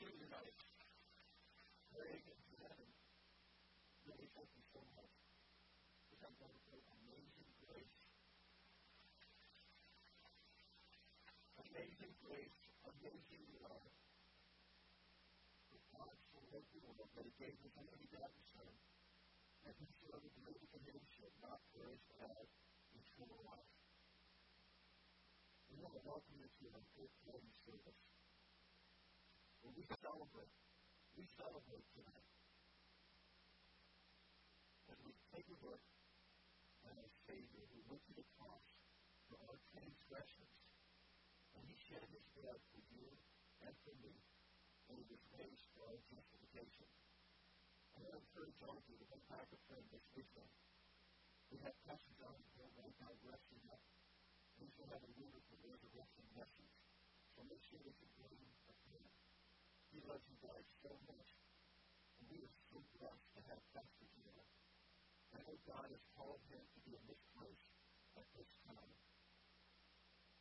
here tonight. Greg and Jen, really thank you so much for that wonderful, amazing grace. Amazing grace, amazing love. God so loved the world that he gave his only begotten Son, that whosoever believes in him should not perish but have eternal life. We want to welcome you to our good morning service. When we celebrate, we celebrate tonight. As we take a look at our Savior who went to the cross for our transgressions, and he shed his blood for you and for me and it raised for our justification. I want to encourage all of you to come a friend this weekend. We have Pastor John here right now. We will have a wonderful resurrection message. So make sure that you. You guys so much. And we are so blessed to have Pastor here. I know God has called him to be in this place at this time.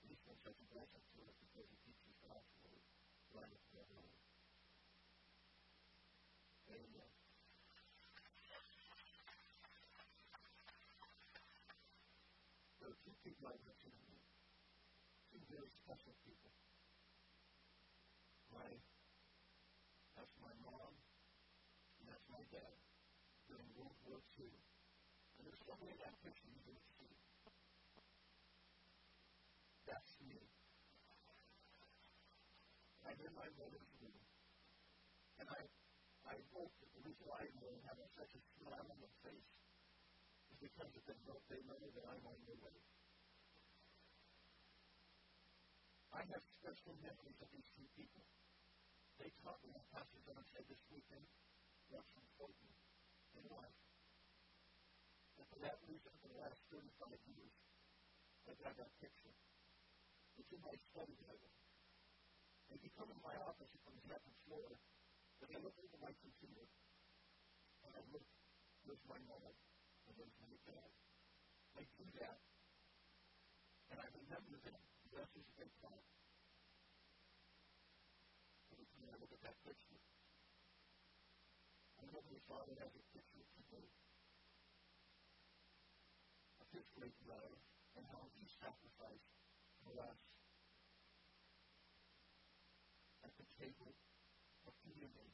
He's been such a blessing to us because he teaches God's word right at the home. Amen. There two met tonight. Two very special people. My, that's my mom, and that's my dad during World War II. And there's somebody in that picture you can see. That's me. I'm in my mother's room. And I I hope that the reason why I have such a smile on my face is because of the hope they know that I'm on the way. I have special memories of these two people. They taught me, Pastor John said this weekend, what's important in life. And for that reason, for the last 35 years, I've got that picture. It's in my study Bible. If you come in my office from the second floor, but I look into my computer, and I look, there's my mom, and there's my dad. I do that, and I remember them just as they come. Every at that picture, know my father has a picture today of his great love and how he sacrificed for us at the table of communion.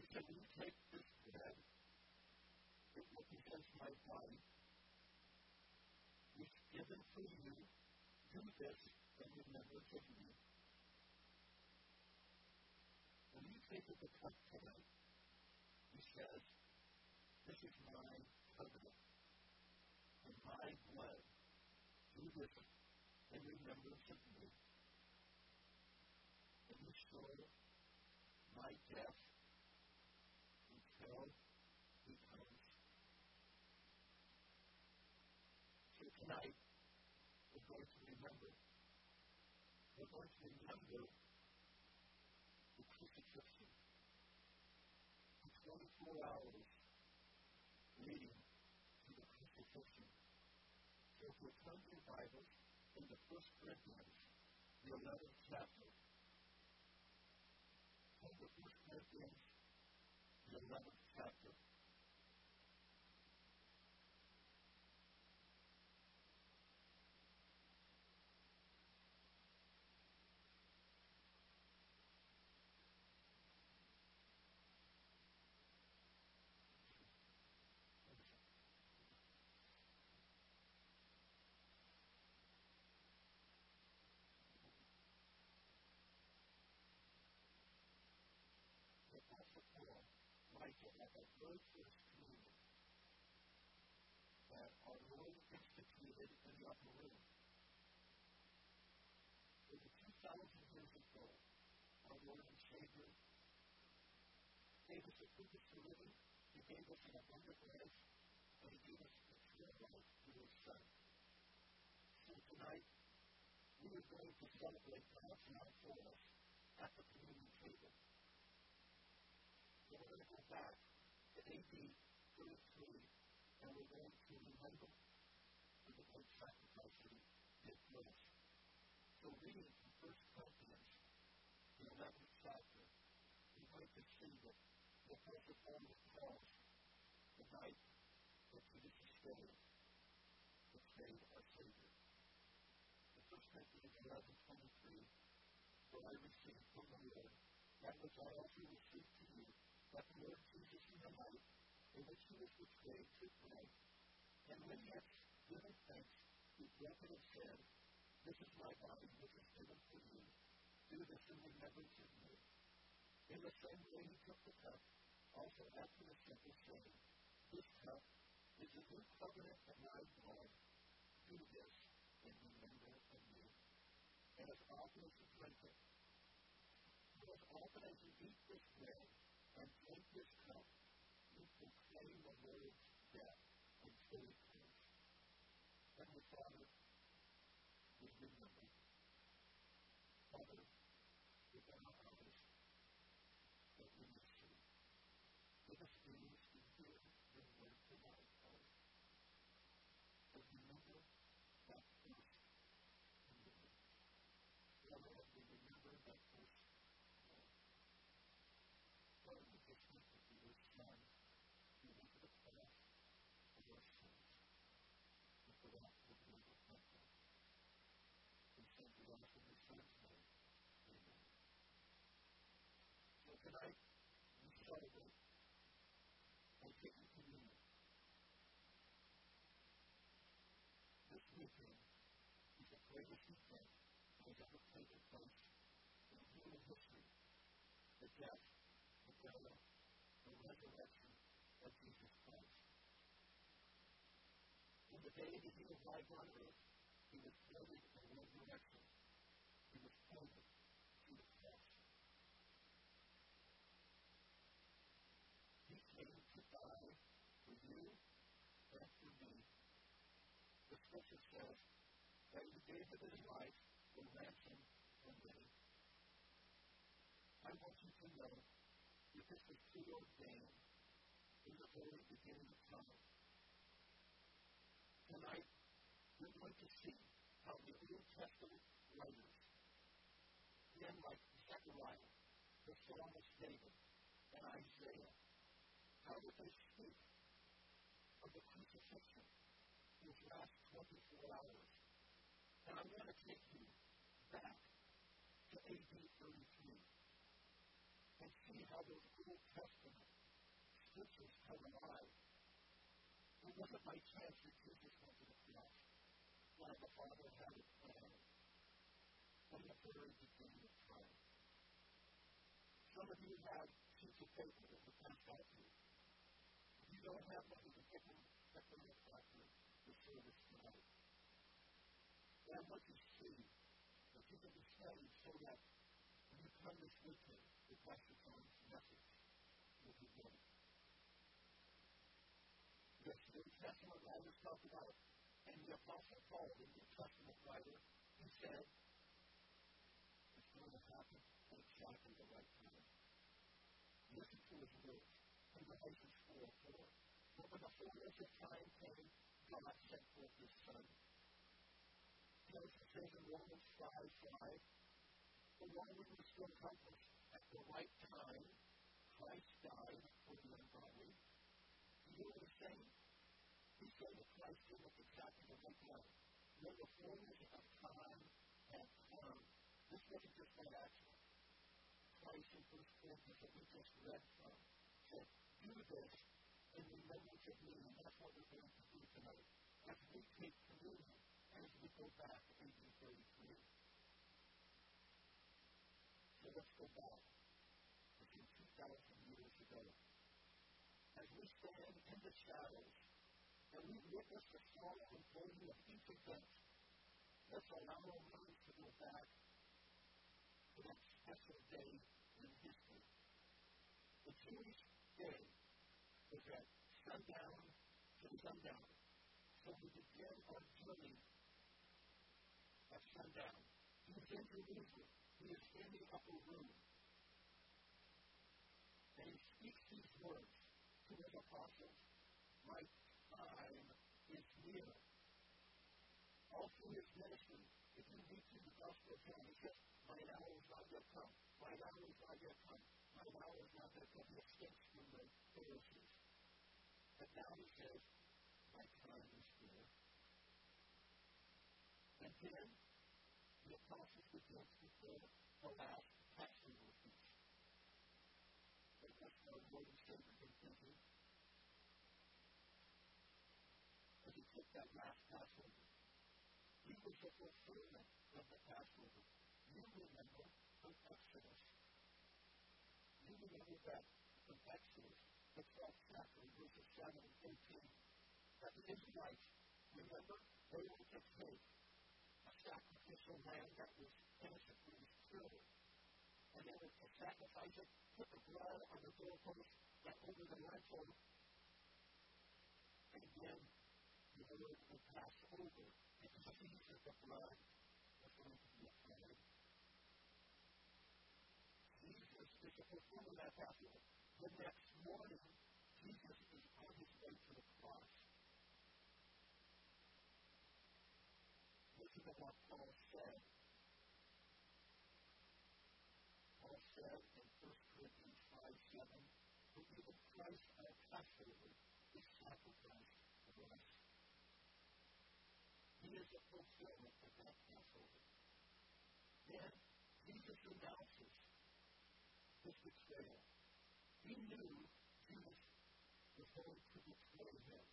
He said, when you take this bread, it represents my body, which given for you, do this in remembrance of me. Take the cup tonight, he says, this is my covenant and my blood. Do this in remembrance of me and restore my death until he comes. Tonight, we're going to remember. We're going to remember the crucifixion. The 24 hours leading to the crucifixion. So if we're turning your Bibles the First Corinthians, the 11th chapter, from the First Corinthians, the 11th chapter. First communion that our Lord instituted in the upper room. Over 2,000 years ago, our Lord and Savior gave us a purpose for living. He gave us an abundant life, and He gave us eternal life through His Son. So tonight, we are going to celebrate God's love for us at the communion table. We're going to go back to AD 33, and we're going to remember the great sacrifice that he did. So reading from 1 Corinthians, factor. We might to see that the Apostle Paul was cross the night that Jesus is killed, betrayed our Savior. The first Corinthians 11, 23, for I received from the Lord that which I also received to you, that the Lord Jesus in the night in which he was betrayed took bread, and when he had given thanks, he broke it and said, This is my body, which is given for you. Do this in remembrance of me. In the same way he took the cup, also after the supper, saying, This cup which is the new covenant of my blood. Do this in remembrance of me. And as often as you drink it, as often as you eat this bread and drink this cup, you proclaim the Lord's death until he comes. Heavenly Father, we remember. Father, open our eyes that we may see. Give us ears to hear your word tonight, Father. And remember that first commitment. Father, as we remember that first love. Father, we just thank you for your Son who went to the cross for our sins. And for that, we believe we thank you. We thank you, Lord, for your Son's name. Amen. So tonight, we celebrate by taking communion. This weekend is the greatest event that has ever taken place in human history. The death, the burial, the resurrection of Jesus Christ. In the day that he arrived on earth, he was buried in resurrection. He was pointed to the cross. He came to die for you and for me. The scripture says that he gave of his life for ransom for many. I want you to know that this was preordained in the very beginning of time. Tonight, we're going to see how the Old Testament writers, men like Zechariah, the psalmist David, and Isaiah, how of the crucifixion these last 24 hours? And I'm going to take you back to AD 33 and see how those Old Testament scriptures come alive. It wasn't by chance that Jesus went to the cross. God the Father had it planned from the very beginning of time. Some of you have sheets of paper that were passed you. Don't have one, you can pick them at the look after the service tonight. I want you to see that you can be so that when you come this weekend, the Pastor Tom's message will be. Yes, the New Testament writers talk about and the Apostle Paul, the New Testament writer, he said, it's going to happen at exactly the right time. Listen to his words in Galatians 4 4. When the fullness of time came, God sent forth his Son. Know, it says in Romans 5 5, for while we were still helpless, at the right time, Christ died for the ungodly. You know what he's saying? He's saying that Christ came at exactly the right time. When the fullness of time had come, this wasn't just by accident. Christ in 1 Corinthians that we just read from said, do this in remembrance of me, and that's what we're going to do tonight. As we take communion, as we go back to 1833. So let's go back to some 2,000 years ago. As we stand in the shadows and we witness the and pain of each event, let's allow our minds to go back to that special day in history. The Jewish day was at sundown to sundown. So we begin our journey at sundown. He. He is in the upper room. And he speaks these words to his apostles. My time is near. All through his ministry, if you read through the Gospel of John, he says, My hour is not yet come. My hour is not yet come. My hour is not yet come. He escapes from the Pharisees. But now he says, my time is. And then the apostles begin to fulfill the last. They must know Lord and Savior as he took that last Passover. He was the fulfillment of the Passover. You remember from Exodus. You remember that from Exodus, the 12th chapter, verses 7 and 13, that the Israelites, remember, they were to take a sacrificial lamb that was innocently was killed. And they were to sacrifice it, put the blood on the doorpost, and over the lintel, and then the Lord would pass over and see that the blood was going to be applied. Jesus is the fulfillment of that Passover. The next morning, Jesus is on his way to the cross. Listen to what Paul said. Paul said in 1 Corinthians 5 7, For even Christ our Passover is sacrificed for us. He is the fulfillment of that Passover. Then Jesus announces his betrayal. He knew Judas was going to betray him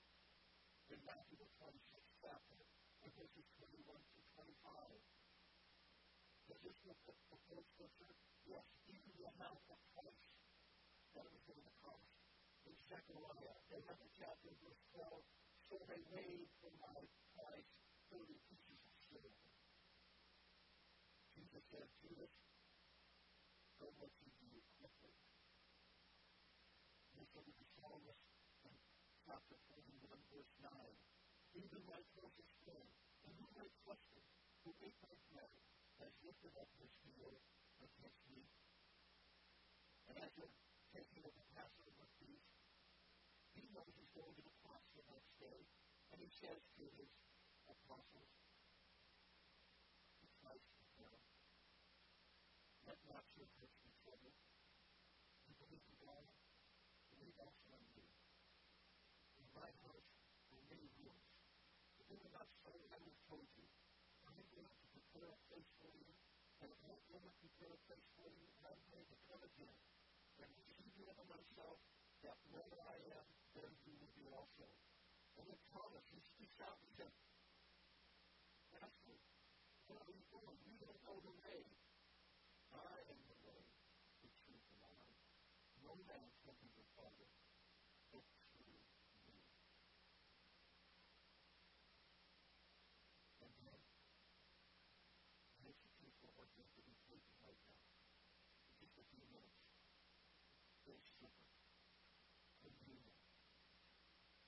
in Matthew the 26th chapter, in verses 21 to 25. Is this what the fulfilled scripture? Yes, even the amount of price that was going to cost. In Zechariah, 11th chapter, verse 12, so they weighed for my price 30 pieces of silver. Jesus said, Judas, go what you do quickly. Listen to in chapter 41, verse 9. Even my closest friend, in whom I trusted, who ate my has lifted up his heel against me. And as you're taking of the Passover feast, he knows he's going to the cross the next day, and he says to his apostles, he to tell let not your hearts be troubled. You believe in God, believe also in me. In my are. If it were not so, I have told you. I'm going to prepare a place for you, and if not going to prepare a place for you, I'm going to come again and receive you unto myself, that where I am, there you will be also. And then Thomas, he speaks out and says, Master, where are you going? We don't know the way. I am the way, the truth, and the life. No man can be the Father but through me. And then, this is what we're going to be taking right now. Just a few minutes. Very simple. Communion.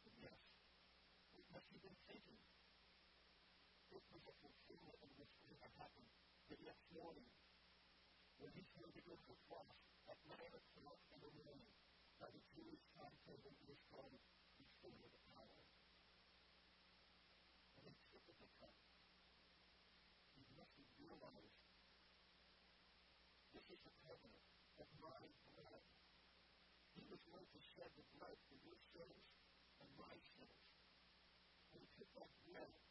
And yes, it must have been taken. It was a fulfillment of this thing that happened the next morning when to go to the cross at 9 o'clock in the morning by the Jewish timetable it was called the third hour. And he took the cup. He must have realized this is the covenant of my blood. He was going to shed the blood for your sins and my sins. And he took that bread.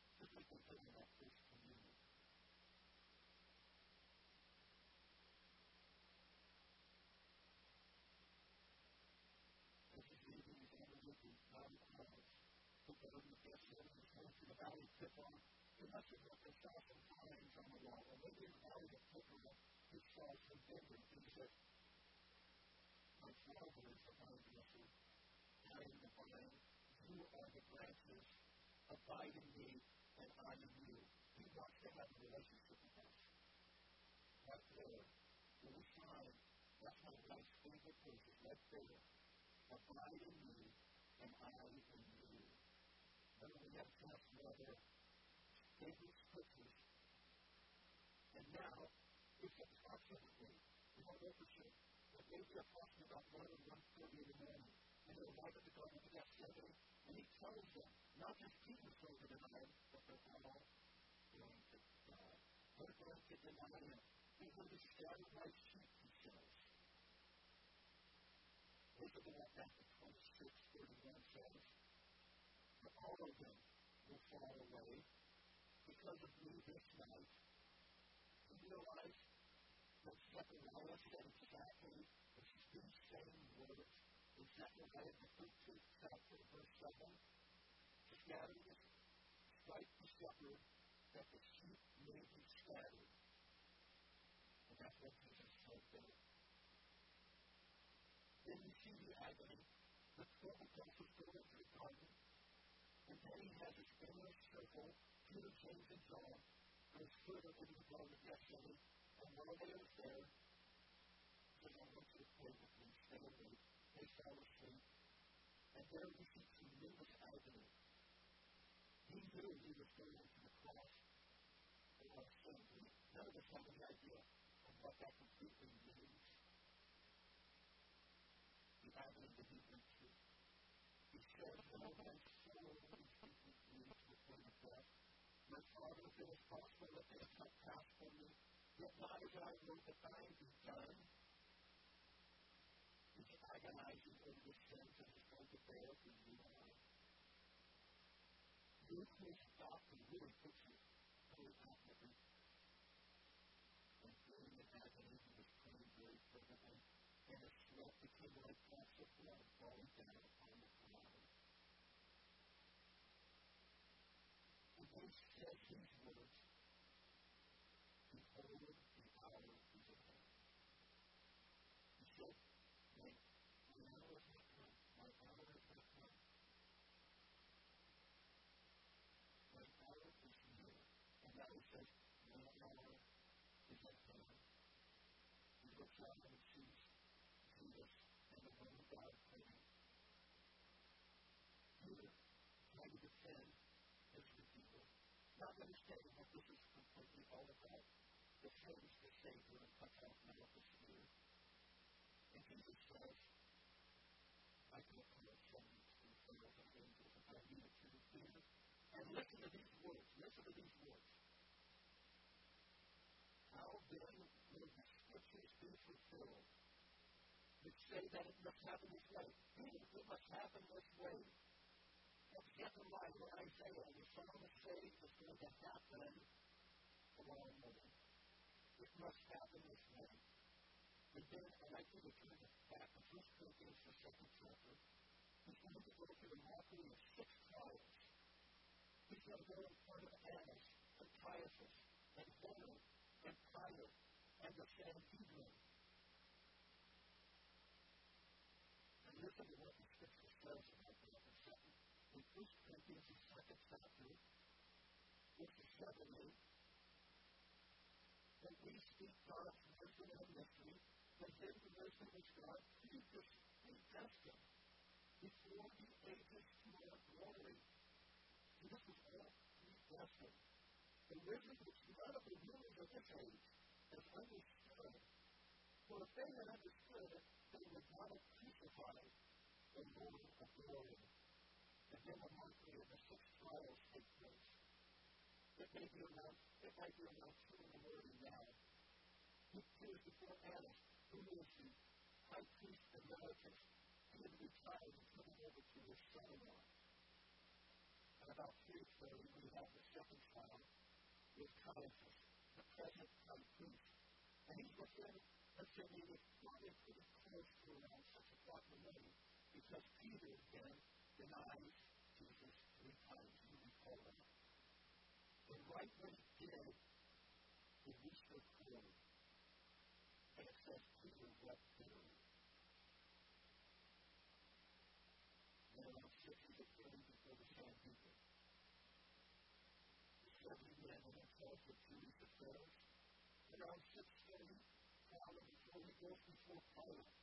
just we're that first communion. This is leaving his energy to Mount Olives. Put that on the guest and he's going to the valley of Kidron. He must have looked and saw some vines on the wall, or maybe in the valley of Kidron, he saw some vineyard. He said, My father is the vine dresser. I am the vine. You are the branches. Abide in me, and I in you. He wants to have a relationship with us. Right there Well, we find that's of God's favorite verses right there. Abide in me, and I in you. Remember, we have just another favorite scriptures. And now, it's approximately, we don't know for sure, but maybe approximately about 1 or 1.30 in the morning. And they're arrive at the Garden of Gethsemane, and he tells them, not just going to deny but they're all going to die. They're going to deny him. They're going to scatter like sheep, he says. Look at what Matthew 26, 31 says. All of them will fall away because of me this night. You realize that Zechariah said exactly these same words in Zechariah the 13th chapter, verse 7. To scatter the strike the shepherd, that the sheep may be scattered. And that's what Jesus said there. Then you see the agony. The twelve apostles go into the garden, and then he has his inner circle, Peter, James, and John, goes further into the garden of Gethsemane, and while they are there, I want you to pray with me, stay awake. They fell asleep. And there we see tremendous. He knew he was going to the cross for our sins. None of us have any idea of what that completely means. The agony that he went through. He said, Now my soul is grieved to the point of death. My Father, if it is possible, let this cup pass from me. Yet not as I will, but thine be done agonizing over the sins that he's going to bear for you and I. Luke was doctrine really puts you totally it very accurately. And during the agony, he was praying very fervently, and his sweat became like drops of blood falling down upon the ground. And when he said these words, Behold, the hour is at hand. He said, Wait, says, no hour is at hand. The trying to defend his redeemer, not understanding what this is completely all about. Defends the Savior and cuts off Malchus' ear. And Jesus says, I can appeal from these prayers and angels if I. And listen to these words. Listen to these words how then will the scriptures be fulfilled that say that it must happen this way? It must happen this way. That's Zechariah or Isaiah, and the psalmist say it's going to happen tomorrow morning. It must happen this way. And then I'd like you to turn back to 1 Corinthians, the second chapter. He's going to go through the mockery of six trials. He's going to go in front of Annas and Caiaphas and Herod and Pilate and the Sanhedrin. Listen to what the scripture says about that in second. In 1 Corinthians, the second chapter, verses 7 and 8, that we speak God's wisdom in a mystery, that then the wisdom which God predestined before the ages to our glory. See, this was all predestined the wisdom which none of the rulers of this age has understood. For if they had understood it, they would not have crucified the Lord of glory. And then the mockery of the six trials take place. It may be around, it might be around two in the morning now. He appears before Annas, who is the high priest emeritus. He had retired and given over to his son-in-law. And about 3.30, we have the second trial with Caiaphas, the present high priest. And he's within, pretty close to around 6 o'clock in the morning because Peter then denies Jesus three times. You recall that. And right when he did, the rooster crowed. And it says Peter wept bitterly. Then around 6 he's appearing before the Sanhedrin. The 70 men in charge of Jewish affairs. Around 6.30, crowd of the goes before Pilate,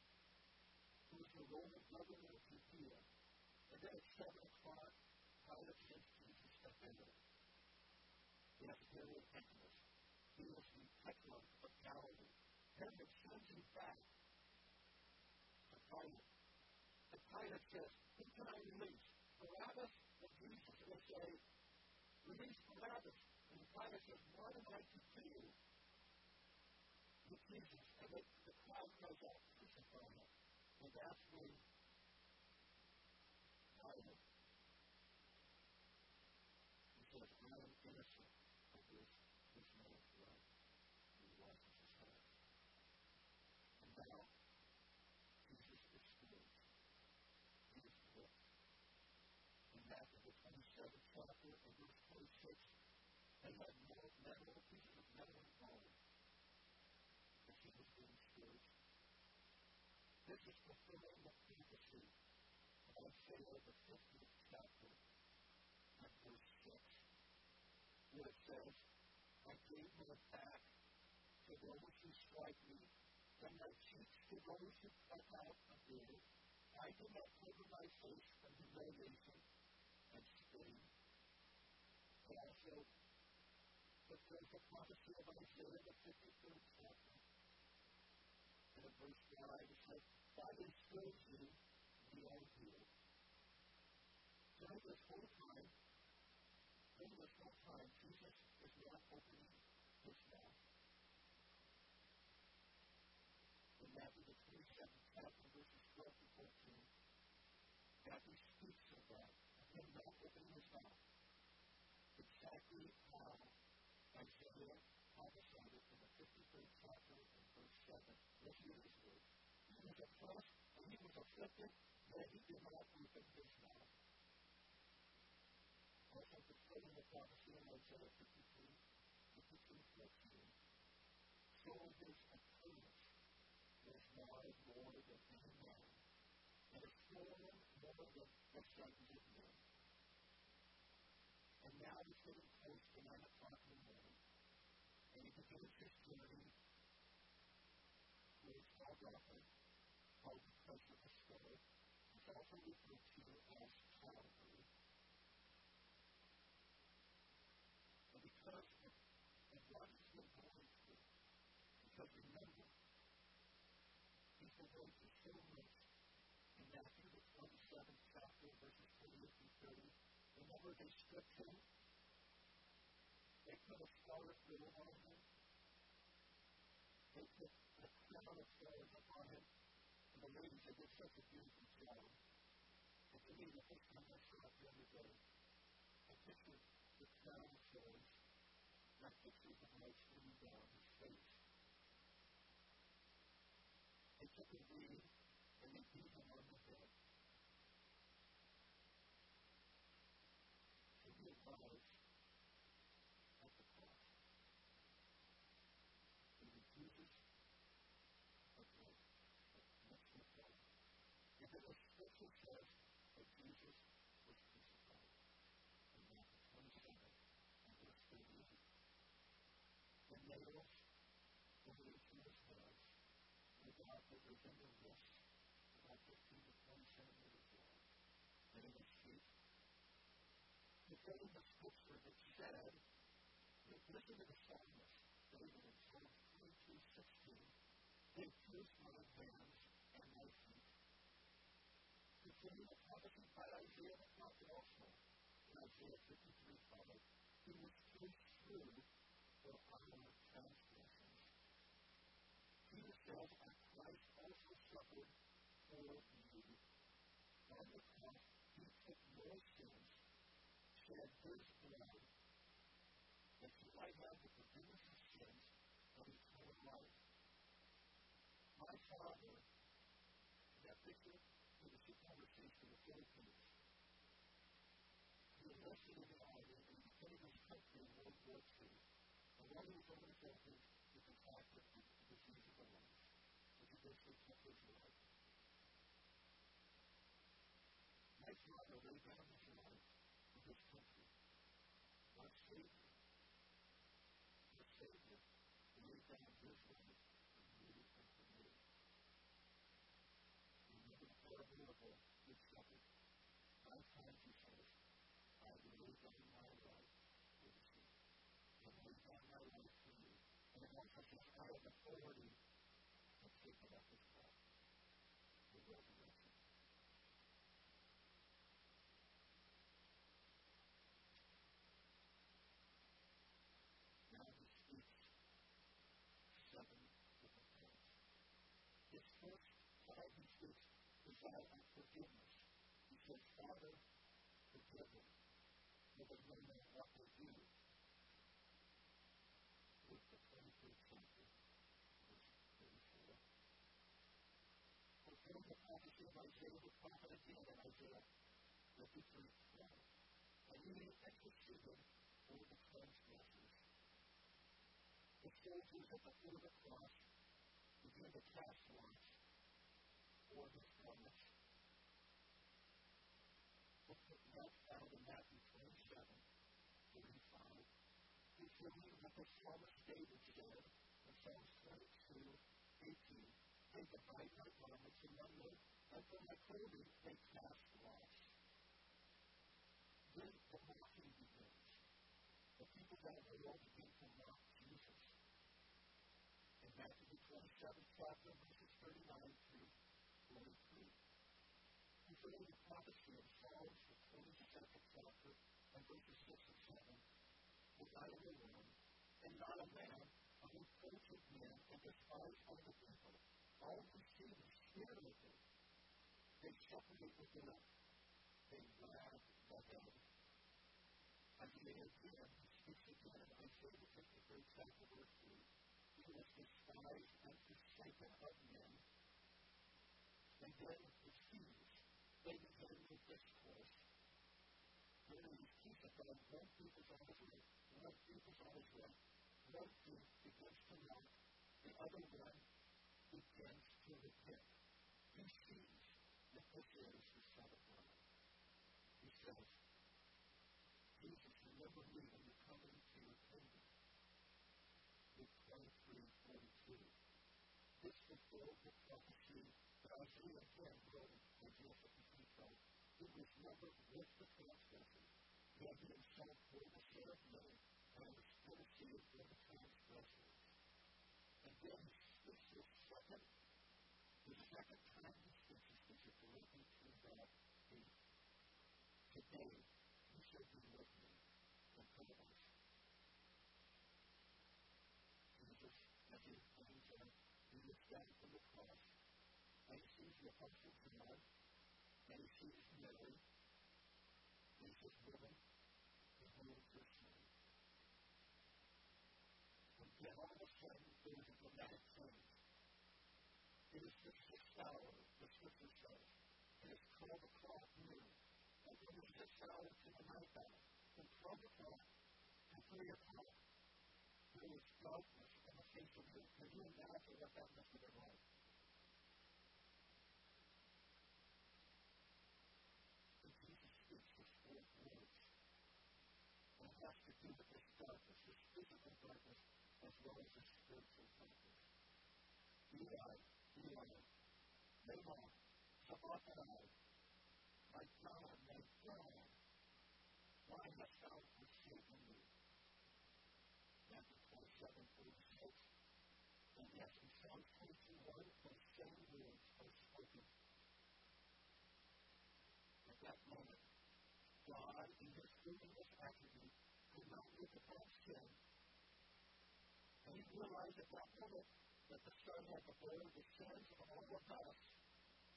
the Roman governor of Judea. And then at 7 o'clock, Pilate sends Jesus to Herod. Yes, Herod Antipas. He was the tetrarch of Galilee. Herod sends him back to Pilate. And Pilate says, Who can I release? Barabbas or Jesus? And they say, Release Barabbas. And Pilate says, What am I to Jesus? And the, the crowd goes out, crucify him. And that's when Pilate he says, I am innocent of this, this man's blood. And he washes his hands. And now, Jesus is still. He is whipped. In Matthew the 27th chapter, and verse 26, they had metal, metal, pieces of metal and bone as he was being scourged. Is fulfilling the prophecy of Isaiah the 50th chapter and verse 6, where it says, I gave my back to those who strike me, and my cheeks to those who cut out a beard. I did not cover my face from humiliation and spitting. It also fulfills the prophecy of Isaiah the 53rd chapter. And in verse 5, it says, By his stripes you, we are healed. During this whole time, during this whole time, Jesus is not opening his mouth. In Matthew the 27th chapter, verses 12 to 14, Matthew speaks of that, of him not opening his mouth. Exactly how Isaiah prophesied it in the 53rd chapter and verse 7. Let's hear his words. Was oppressed and he was afflicted, yet he did not open his mouth. Also fulfilling the prophecy in Isaiah 53, 53, 14. So his appearance was wide more than any man, and his form more than the sons of men. And now he's getting close to 9 o'clock in the morning, and he begins his journey towards Golgotha, called the Skull. It's also referred to as Calvary. And because of, of what he's been going through, because remember, been going through so much in Matthew the 27th chapter, verses 28 through 30. Remember, they stripped him. They put a scarlet robe on him. They put a crown of thorns upon him. The ladies, they did such a beautiful job. And to me, the first time I saw it the other day, I pictured the crown of thorns. And I pictured the light streaming down his face. They took a reed and they beat him on the head. So he arrives at the cross. He refuses a drink, a mixed water. And then the scripture says that Jesus was crucified in Matthew 27 and verse 38. The nails into his hands the in the wrist, about 15 to 20 centimeters long, and in his feet. Contained the scripture that said, listen to the psalmist, David in Psalm 22, 16, they pierced my hands and my feet. Contained the prophecy by Isaiah the prophet also, in Isaiah 53, 5, he was pierced through for our transgressions. Says, and Christ also suffered for you. On the cross, he took your sins, shed his blood, that you might have the forgiveness of sins eternal life. My father, that picture, was a conversation in the Philippines. He enlisted in the army and defended his country in World War II. And while he was over the Philippines, faith, the Savior, laid down his life for you and for me. Remember the poor miracle good shepherd. Five times he says, I laid down my life for the sheep. I laid down my life for you. And it also says, I have authority to take it up as well. The Says, Father, forgive them, for they know what they do. Luke the 23rd chapter, verse 34. Fulfill the prophecy of Isaiah the prophet again in Isaiah 53 12. And he executed for the transgressors. The soldiers at the foot of the cross began to cast lots for his garments. That's found in Matthew 27, 35. Considering that the in Psalms 22, 18, They divide my among them, and for my clothing they the people the. In Matthew the 27th chapter, verses 39 through 43. Concerning the prophecy of the 22nd chapter, and verses 6 and 7, am a woman, and not a man, reproach of men, and despised by the people. All who see sneer at me. They separate with the left. They wag the head. Isaiah again, he speaks again in Isaiah the 53rd chapter, verse 3. He was despised and forsaken of men, and then refused. They began to discourse. Peace of God, one people's on people's on his. One group begins to mock, the other one begins to repent. He sees that this is the Son of God. He says, Jesus, remember me when you come into your kingdom. Luke 23, 42. This fulfilled the prophecy that Isaiah again wrote in Isaiah 53 12. He was numbered with the transgressors, he himself bore the sin of and was interceded for the transgressors. And he speaks the second, the second time he speaks it directly to God. Today, you shall be with me in paradise. Jesus, as he comes and he looks down from the cross, and he sees the apostle John, and he sees Mary, and behold your son. And then all of a sudden, a dramatic change. It is the sixth hour, the scripture says. It is called the clock noon. And from the sixth hour to the ninth hour, from 12 o'clock to 3 o'clock, darkness on the face of the earth. Can you imagine what that must have been like? And Jesus speaks his fourth words. And it has to do with this darkness, this physical darkness, as well as this spiritual darkness. My God, my God, why hast thou forsaken me? Matthew 27, 46. And yes, in Psalm 22, 1, those same words are spoken. At that moment, God, in his holiness attribute, could not look upon sin. And he realized at that moment that the Son had to bear the sins of all of us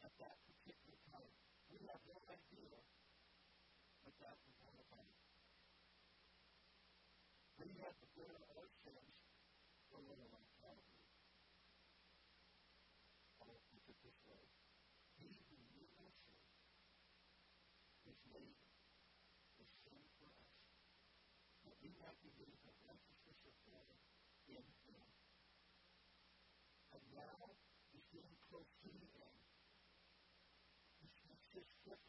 at that particular time. We have no idea what that was all about. We had to bear our sins for a little on it this way. He who knew no sin was made the sin for us. We might believe the righteousness of God in him. And now he's to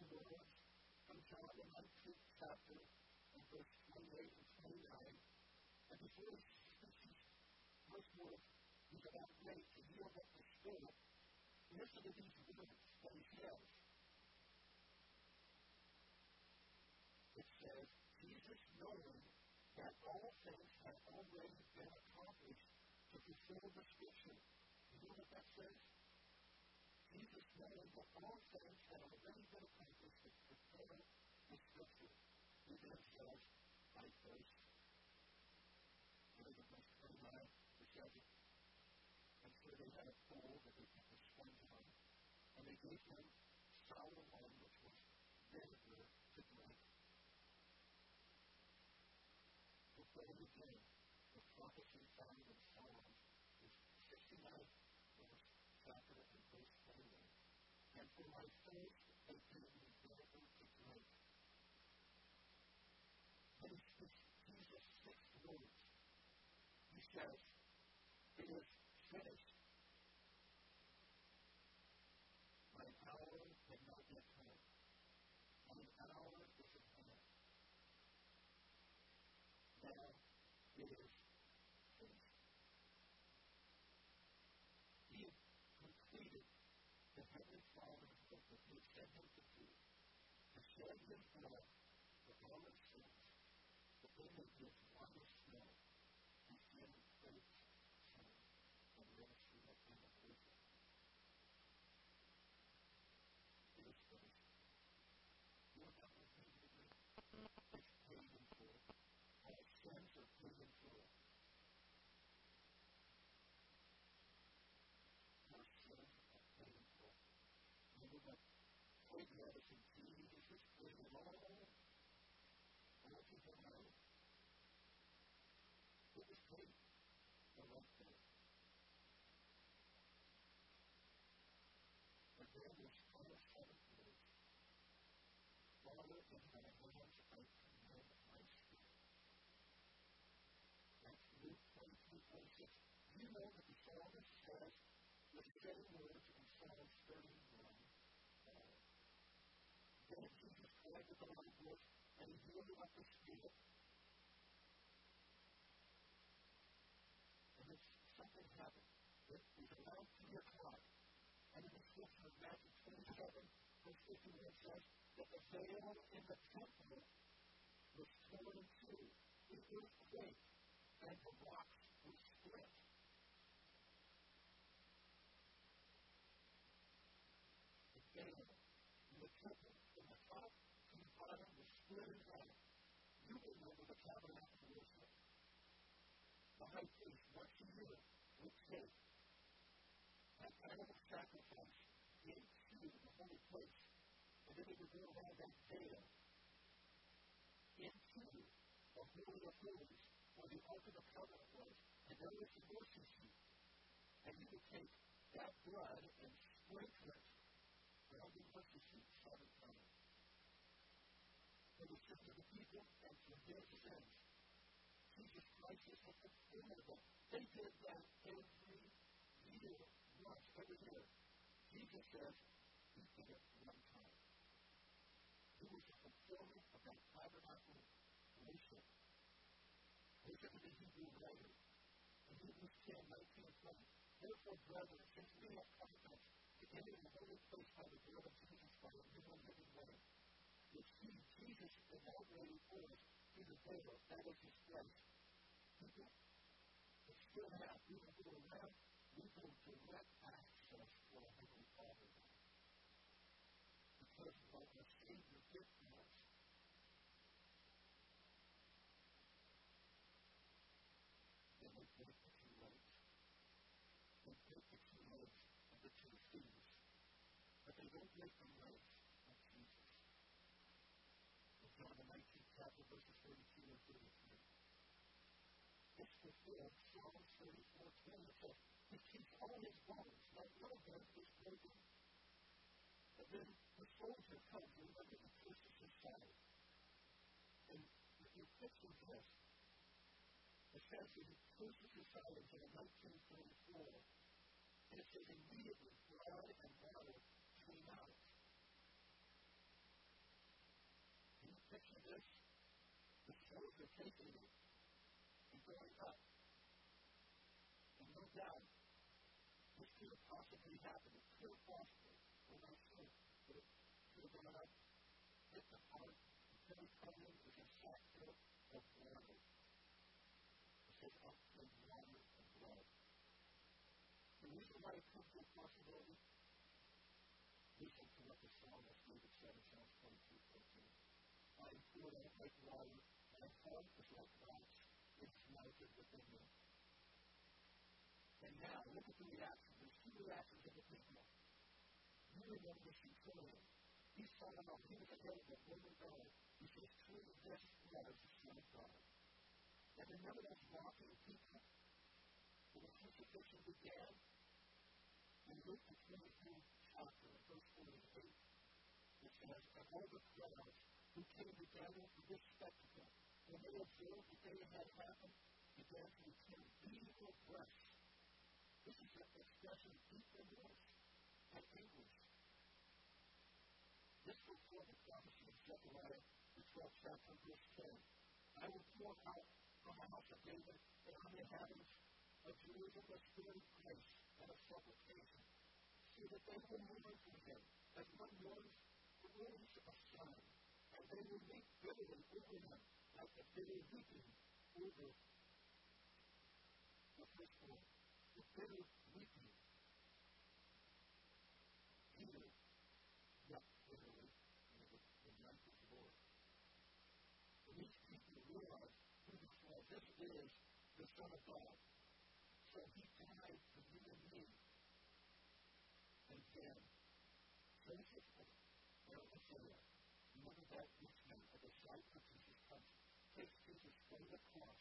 the words from John the 19th chapter in verse 28 and 29. And before he speaks first words, he's about ready to yield the spirit. Listen to these words that he says. it says, Jesus knowing that all things have already been accomplished to fulfill the scripture. You know what that says? Jesus knowing that all things had already been accomplished to fulfill the scripture. He then says, I first. Look at verse 29, the second. And so they had a pool that they put the sponge on, and they gave him sour wine, which was vinegar, to drink. We begin, the prophecy found in Psalms is 69 verse chapter and verse 21. And for my thirst they gave me vinegar to drink. He speaks Jesus' six words. He says, It is finished. My hour had not yet come. My hour is at hand. It is had completed the Heavenly Father's work that He sent Him to do, to shed His blood for that they may be as sin, and let us see that kind of wisdom. It is finished. You know what that would mean to me? It's paid in full. All sins are paid in full. Your sins are paid in full. Remember what Paul Madison, Jesus is paid it all. All people know. It was paid the right way. But then there's final seven words. Father, in thy hands I commend my spirit. That's Luke 23, 26. Do you know that the psalmist says the same words in Psalms 31? Uh, then Jesus a loud voice, and he yielded up his spirit. And then something happened. It was around 3 o'clock. And in the scripture of Matthew 27, verse 51 says that the veil in the temple was torn in two. The earth quaked, and the rocks were split. The veil in the temple, from the top to the bottom, was split in half. You remember the tabernacle worship. Once a year, would take an animal sacrifice into the holy place, and then they would go around that veil into the Holy of Holies, where the Ark of the Covenant was, and there was the mercy seat. And you would take that blood and sprinkle it around the mercy seat seven times. For the sins of the people and for their sins. Jesus Christ is the fulfillment of. They did that every year, once, every year. Jesus says, He did it one time. He was the fulfillment of that tabernacle worship. Worship in the Hebrew writer. In Hebrews 10, 19, and 20. Therefore, brethren, since we have confidence to enter the holy place by the blood of Jesus by a new and living way, which he, Jesus, for us through the veil, that is his flesh. People, that still have, we will go around, we go direct access for our Heavenly Father. Because of what our Savior did for us. They break the two legs. They break the two legs of the two thieves. But they don't break the legs of Jesus. In John the 19th chapter, verses 32 and 33. It's fulfilled. Psalms 34, 20 it says, He keeps all his bones, not one of is broken. And then the soldier comes and look at the pierces his side. And you picture this, it says that he pierces his side in John 19, And it says immediately blood and water came out. Can you picture this? The soldier taking it and going up. And no doubt, this could have possibly happened. It could have possibly. We're not sure. But it could have gone up, hit the heart, holy covenant is a sackful of water. It says up to water of blood. The reason why it comes to a possibility, listen to what the psalmist David said in Psalms 22, 14. I am like water, my heart is like it is melted within me. And now, look at the reaction. There's two reactions of the people. You remember the centurion. He saw him up. He was a head of the guard. He says, truly, this was the Son of God. And remember those walking people? When the crucifixion began, in Luke the 22nd chapter, verse 48, it says, all the crowds who came together for this spectacle, when they observed the day had happened, began to return, their breasts this is an expression of deep remorse and anguish. This fulfilled the prophecy of Zechariah, the 12th chapter, verse 10. I will pour out on the house of David and on the inhabitants of Jerusalem a spirit of grace and of supplication, so that they will mourn for him as one mourns the wounds of son, and they will weep bitterly over him like the bitter weeping over the firstborn the. Peter wept bitterly in the, the of the Lord. And these people realized who this was. This is the Son of God. So he died for you and me. And then Joseph of Arimathea, remember that rich man, a disciple of Jesus Christ, takes From the cross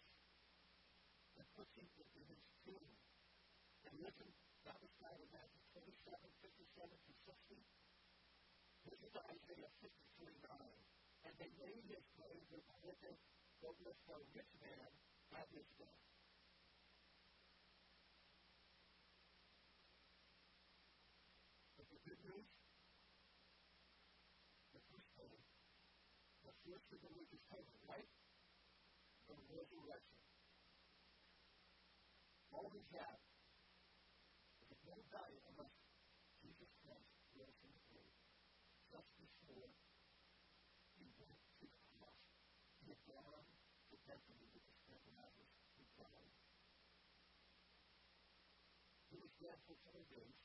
and puts him into his tomb and listen, that in Matthew 27, 57 to 60. This is Isaiah 53, 9. And they laid his grave with the wicked, but with the rich man at his death. But the good news, the first thing, the first of the week is coming, right? The resurrection. All we have is no value unless Jesus Christ rose from the grave. Just before he went to the cross, he had gone to Bethany with his friend Lazarus, who died. He was dead for four days.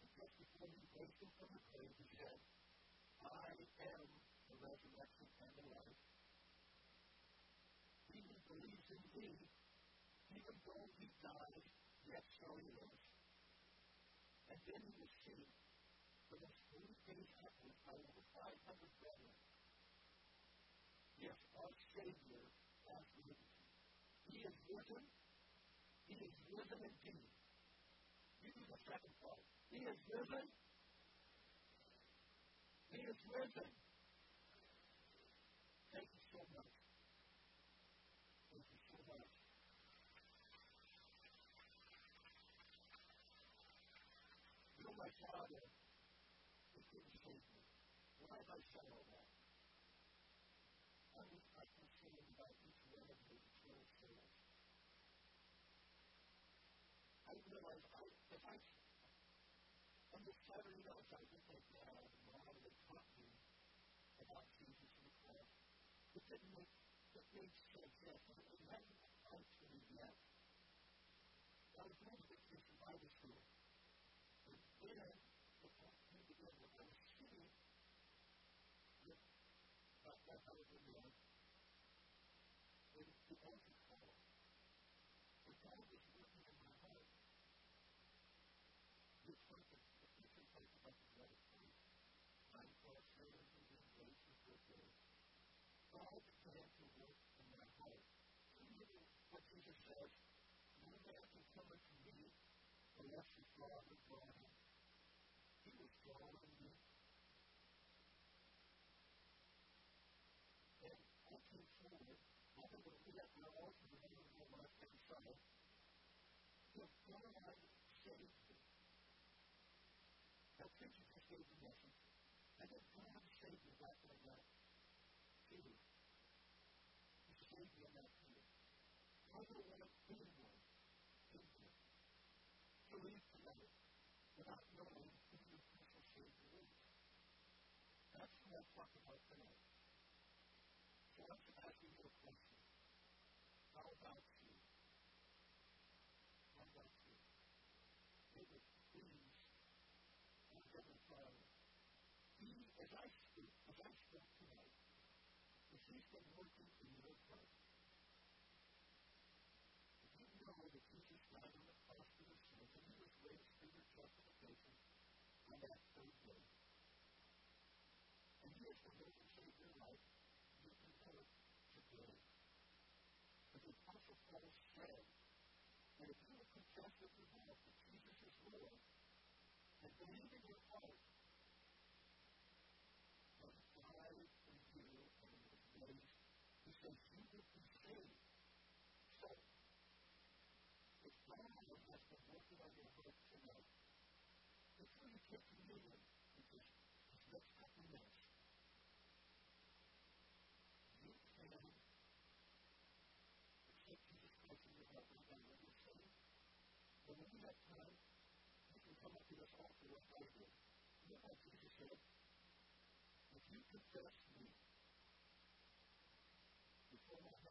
And just before he raised him from the grave, he said, I am the resurrection and the life. He believes in me, even though he died, yet shall he live. And then he was seen for those three days upwards by over 500 brethren. Yes, our Savior has risen. He is risen. He is risen indeed. You do the second part. He is risen. He is risen. Thank you so much. Thank you so much. My father who couldn't save me. Why have I all that? I was I'm concerned about each one of the eternal souls. I realize I, if I, on the Saturday nights, I think my dad and mom had taught me about Jesus and the cross. It didn't make, it made sense, yes, it hadn't come to me yet. I was going to the Christian Bible school then the point came together. I was sitting with uh, that I was in there, and the altar call. And God was working in my heart. This person, the the blood of Christ. I'm called then grace and so forth. God began to work in my heart. Remember what Jesus says, no man can come unto me unless the Father draw him was drawing me. And I came forward, I think when we got my altar, the one side, that God saved me. Now, preacher just the message, and then God saved me there, that too. He saved me in that too. I don't want to leave tonight without knowing That's what I'm talking about tonight asking you a question. How about you? How about you? David, please, my Heavenly Father, He, as I speak, as I spoke tonight, as He's been working in your heart, if you know that Jesus died on the cross for your sins and He was raised for your justification on that third day, and He is the Lord and Savior of your life, you can do it today. As the Apostle Paul said, and if you confess with your mouth that Jesus is Lord, and believe in your heart that died for you and was raised, he says you will be saved. So, if God has been working on your heart tonight, before you take communion, which is this next couple minutes, you That time? You can come up to this altar like I. You know what Jesus said? If you confess me before my